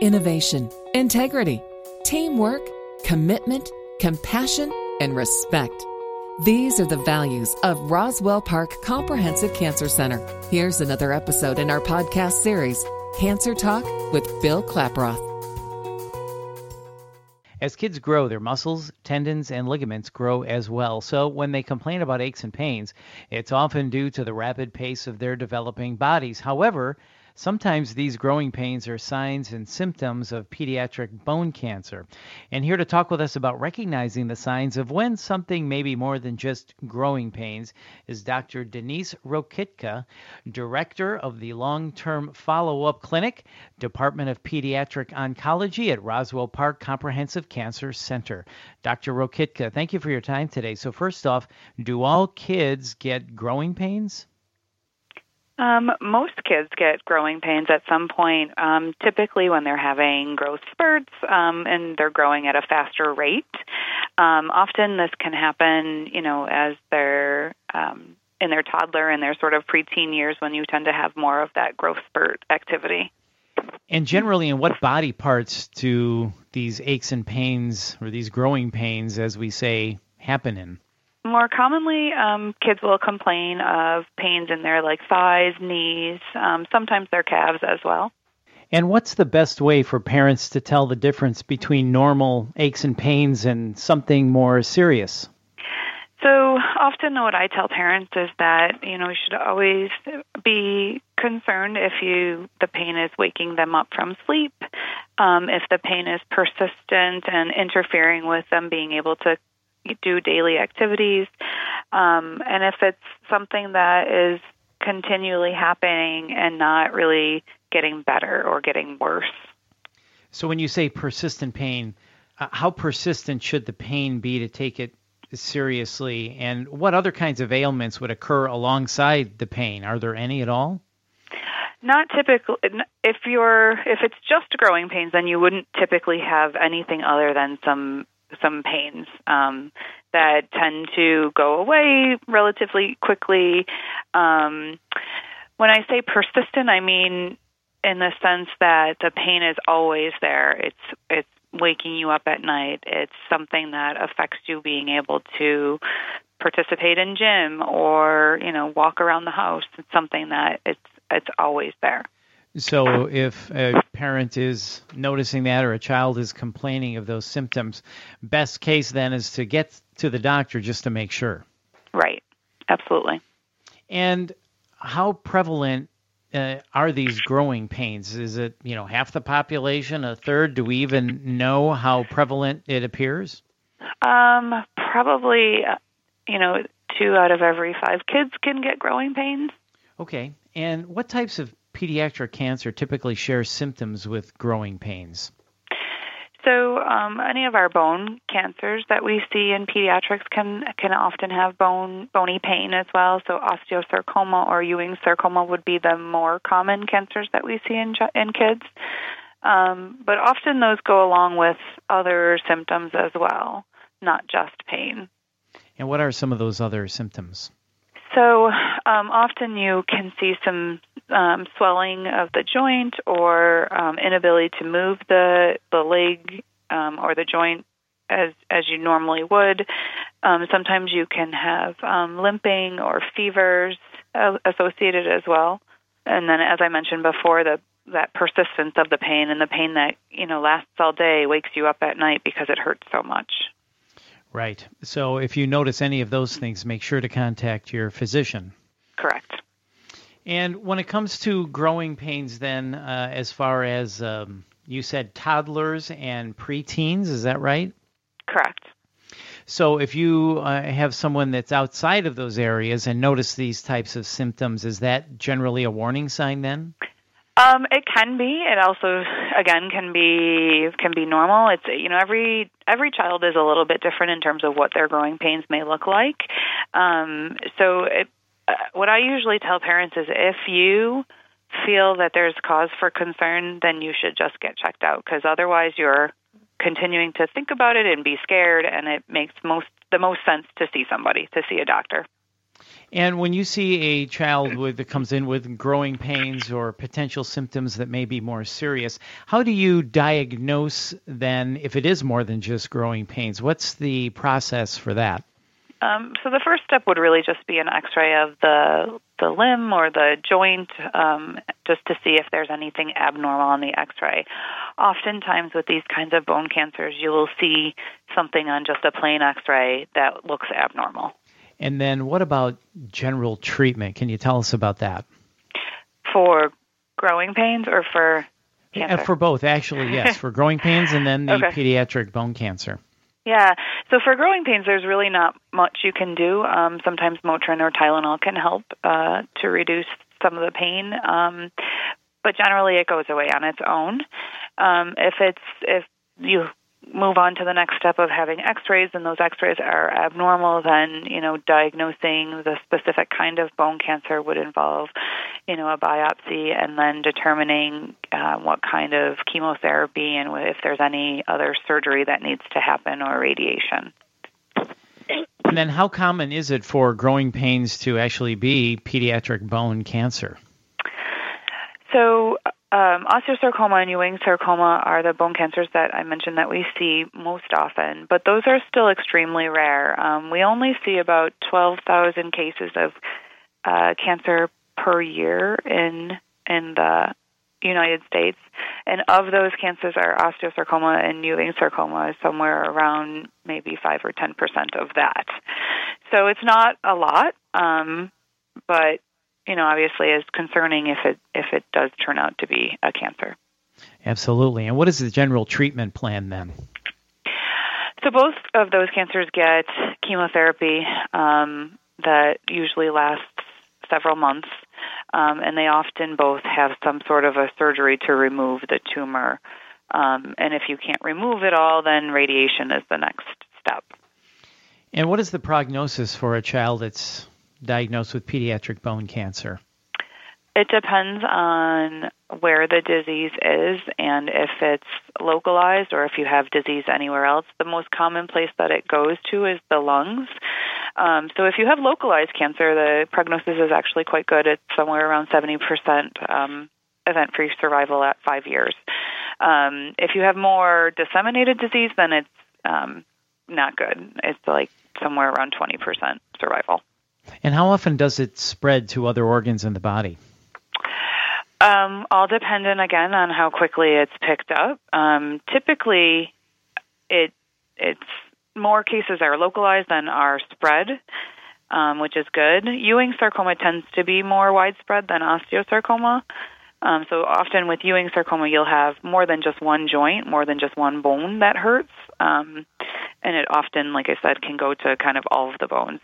innovation, integrity, teamwork, commitment, compassion, and respect. These are the values of Roswell Park Comprehensive Cancer Center. Here's another episode in our podcast series, Cancer Talk with Bill Klaproth. As kids grow, their muscles, tendons, and ligaments grow as well. So when they complain about aches and pains, it's often due to the rapid pace of their developing bodies. However, Sometimes these growing pains are signs and symptoms of pediatric bone cancer. And here to talk with us about recognizing the signs of when something may be more than just growing pains is Dr. Denise Rokitka, Director of the Long Term Follow Up Clinic, Department of Pediatric Oncology at Roswell Park Comprehensive Cancer Center. Dr. Rokitka, thank you for your time today. So, first off, do all kids get growing pains? Um, most kids get growing pains at some point, um, typically when they're having growth spurts um, and they're growing at a faster rate. Um, often this can happen, you know, as they're um, in their toddler and their sort of preteen years when you tend to have more of that growth spurt activity. And generally, in what body parts do these aches and pains, or these growing pains, as we say, happen in? More commonly, um, kids will complain of pains in their like thighs, knees, um, sometimes their calves as well. And what's the best way for parents to tell the difference between normal aches and pains and something more serious? So often, what I tell parents is that you know you should always be concerned if you the pain is waking them up from sleep, um, if the pain is persistent and interfering with them being able to do daily activities. Um, and if it's something that is continually happening and not really getting better or getting worse. So, when you say persistent pain, uh, how persistent should the pain be to take it seriously? And what other kinds of ailments would occur alongside the pain? Are there any at all? Not typically. If you're if it's just growing pains, then you wouldn't typically have anything other than some some pains um, that tend to go away relatively quickly. Um, when I say persistent, I mean in the sense that the pain is always there. It's it's waking you up at night. It's something that affects you being able to participate in gym or you know walk around the house. It's something that it's it's always there. So, if a parent is noticing that or a child is complaining of those symptoms, best case then is to get to the doctor just to make sure. Right. Absolutely. And how prevalent uh, are these growing pains? Is it, you know, half the population, a third? Do we even know how prevalent it appears? Um, probably, uh, you know, two out of every five kids can get growing pains. Okay. And what types of pediatric cancer typically share symptoms with growing pains? So, um, any of our bone cancers that we see in pediatrics can can often have bone bony pain as well. So, osteosarcoma or Ewing sarcoma would be the more common cancers that we see in in kids. Um, but often those go along with other symptoms as well, not just pain. And what are some of those other symptoms? So um, often you can see some um, swelling of the joint or um, inability to move the the leg um, or the joint as as you normally would. Um, sometimes you can have um, limping or fevers associated as well. And then, as I mentioned before, the that persistence of the pain and the pain that you know lasts all day wakes you up at night because it hurts so much. Right. So if you notice any of those things, make sure to contact your physician. Correct. And when it comes to growing pains, then, uh, as far as um, you said, toddlers and preteens, is that right? Correct. So if you uh, have someone that's outside of those areas and notice these types of symptoms, is that generally a warning sign then? Um, it can be. It also, again, can be can be normal. It's you know every every child is a little bit different in terms of what their growing pains may look like. Um, so, it, uh, what I usually tell parents is if you feel that there's cause for concern, then you should just get checked out because otherwise you're continuing to think about it and be scared, and it makes most the most sense to see somebody to see a doctor. And when you see a child with that comes in with growing pains or potential symptoms that may be more serious, how do you diagnose then if it is more than just growing pains? What's the process for that? Um, so the first step would really just be an X-ray of the the limb or the joint, um, just to see if there's anything abnormal on the X-ray. Oftentimes, with these kinds of bone cancers, you will see something on just a plain X-ray that looks abnormal. And then, what about general treatment? Can you tell us about that? For growing pains or for cancer? For both, actually, yes. for growing pains and then the Okay. pediatric bone cancer. Yeah. So for growing pains, there's really not much you can do. Um, sometimes Motrin or Tylenol can help uh, to reduce some of the pain, um, but generally it goes away on its own. Um, if it's if you move on to the next step of having X-rays, and those X-rays are abnormal, then you know diagnosing the specific kind of bone cancer would involve, you know, a biopsy, and then determining uh, what kind of chemotherapy and if there's any other surgery that needs to happen or radiation. And then, how common is it for growing pains to actually be pediatric bone cancer? So, um, osteosarcoma and Ewing sarcoma are the bone cancers that I mentioned that we see most often, but those are still extremely rare. Um, we only see about 12,000 cases of uh, cancer per year in in the United States, and of those cancers, are osteosarcoma and Ewing sarcoma is somewhere around maybe five or ten percent of that. So it's not a lot, um, but you know, obviously is concerning if it if it does turn out to be a cancer. Absolutely. And what is the general treatment plan then? So both of those cancers get chemotherapy um, that usually lasts several months, um, and they often both have some sort of a surgery to remove the tumor. Um, and if you can't remove it all, then radiation is the next step. And what is the prognosis for a child that's diagnosed with pediatric bone cancer? It depends on where the disease is and if it's localized or if you have disease anywhere else. The most common place that it goes to is the lungs. Um, so if you have localized cancer, the prognosis is actually quite good. It's somewhere around 70% um, event free survival at five years. Um, if you have more disseminated disease, then it's um, not good. It's like somewhere around 20% survival. And how often does it spread to other organs in the body? Um, all dependent again on how quickly it's picked up. Um, typically, it it's more cases are localized than are spread, um, which is good. Ewing sarcoma tends to be more widespread than osteosarcoma. Um, so often with Ewing sarcoma, you'll have more than just one joint, more than just one bone that hurts, um, and it often, like I said, can go to kind of all of the bones.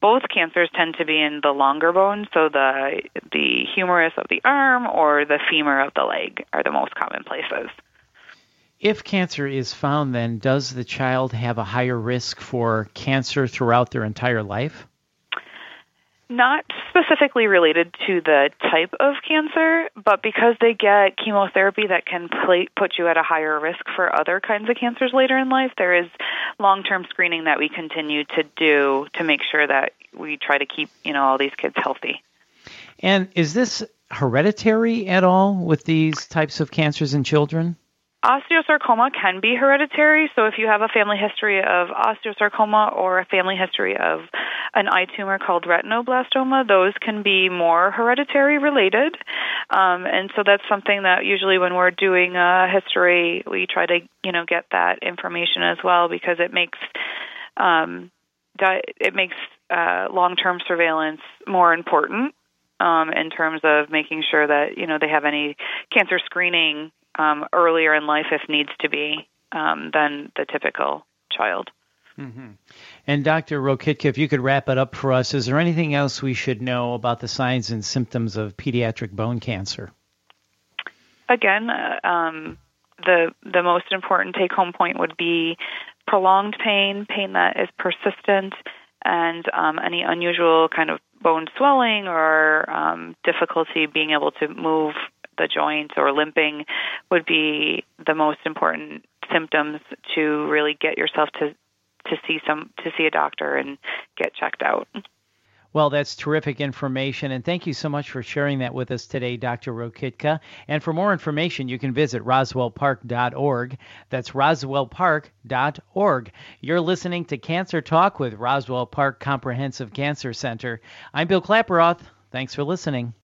Both cancers tend to be in the longer bones, so the the humerus of the arm or the femur of the leg are the most common places. If cancer is found, then does the child have a higher risk for cancer throughout their entire life? Not specifically related to the type of cancer, but because they get chemotherapy that can pla put you at a higher risk for other kinds of cancers later in life, there is long-term screening that we continue to do to make sure that we try to keep, you know, all these kids healthy. And is this hereditary at all with these types of cancers in children? Osteosarcoma can be hereditary, so if you have a family history of osteosarcoma or a family history of an eye tumor called retinoblastoma, those can be more hereditary related. Um, and so that's something that usually when we're doing a history, we try to, you know, get that information as well because it makes um, it makes uh, long-term surveillance more important um, in terms of making sure that you know they have any cancer screening um, earlier in life if needs to be um, than the typical child. Mm-hmm. And Dr. Rokitka, if you could wrap it up for us, is there anything else we should know about the signs and symptoms of pediatric bone cancer? Again, uh, um, the the most important take home point would be prolonged pain, pain that is persistent, and um, any unusual kind of bone swelling or um, difficulty being able to move the joints or limping would be the most important symptoms to really get yourself to to see some to see a doctor and get checked out. Well, that's terrific information, and thank you so much for sharing that with us today, Dr. Rokitka. And for more information, you can visit roswellpark.org. That's roswellpark.org. You're listening to Cancer Talk with Roswell Park Comprehensive Cancer Center. I'm Bill Klaproth. Thanks for listening.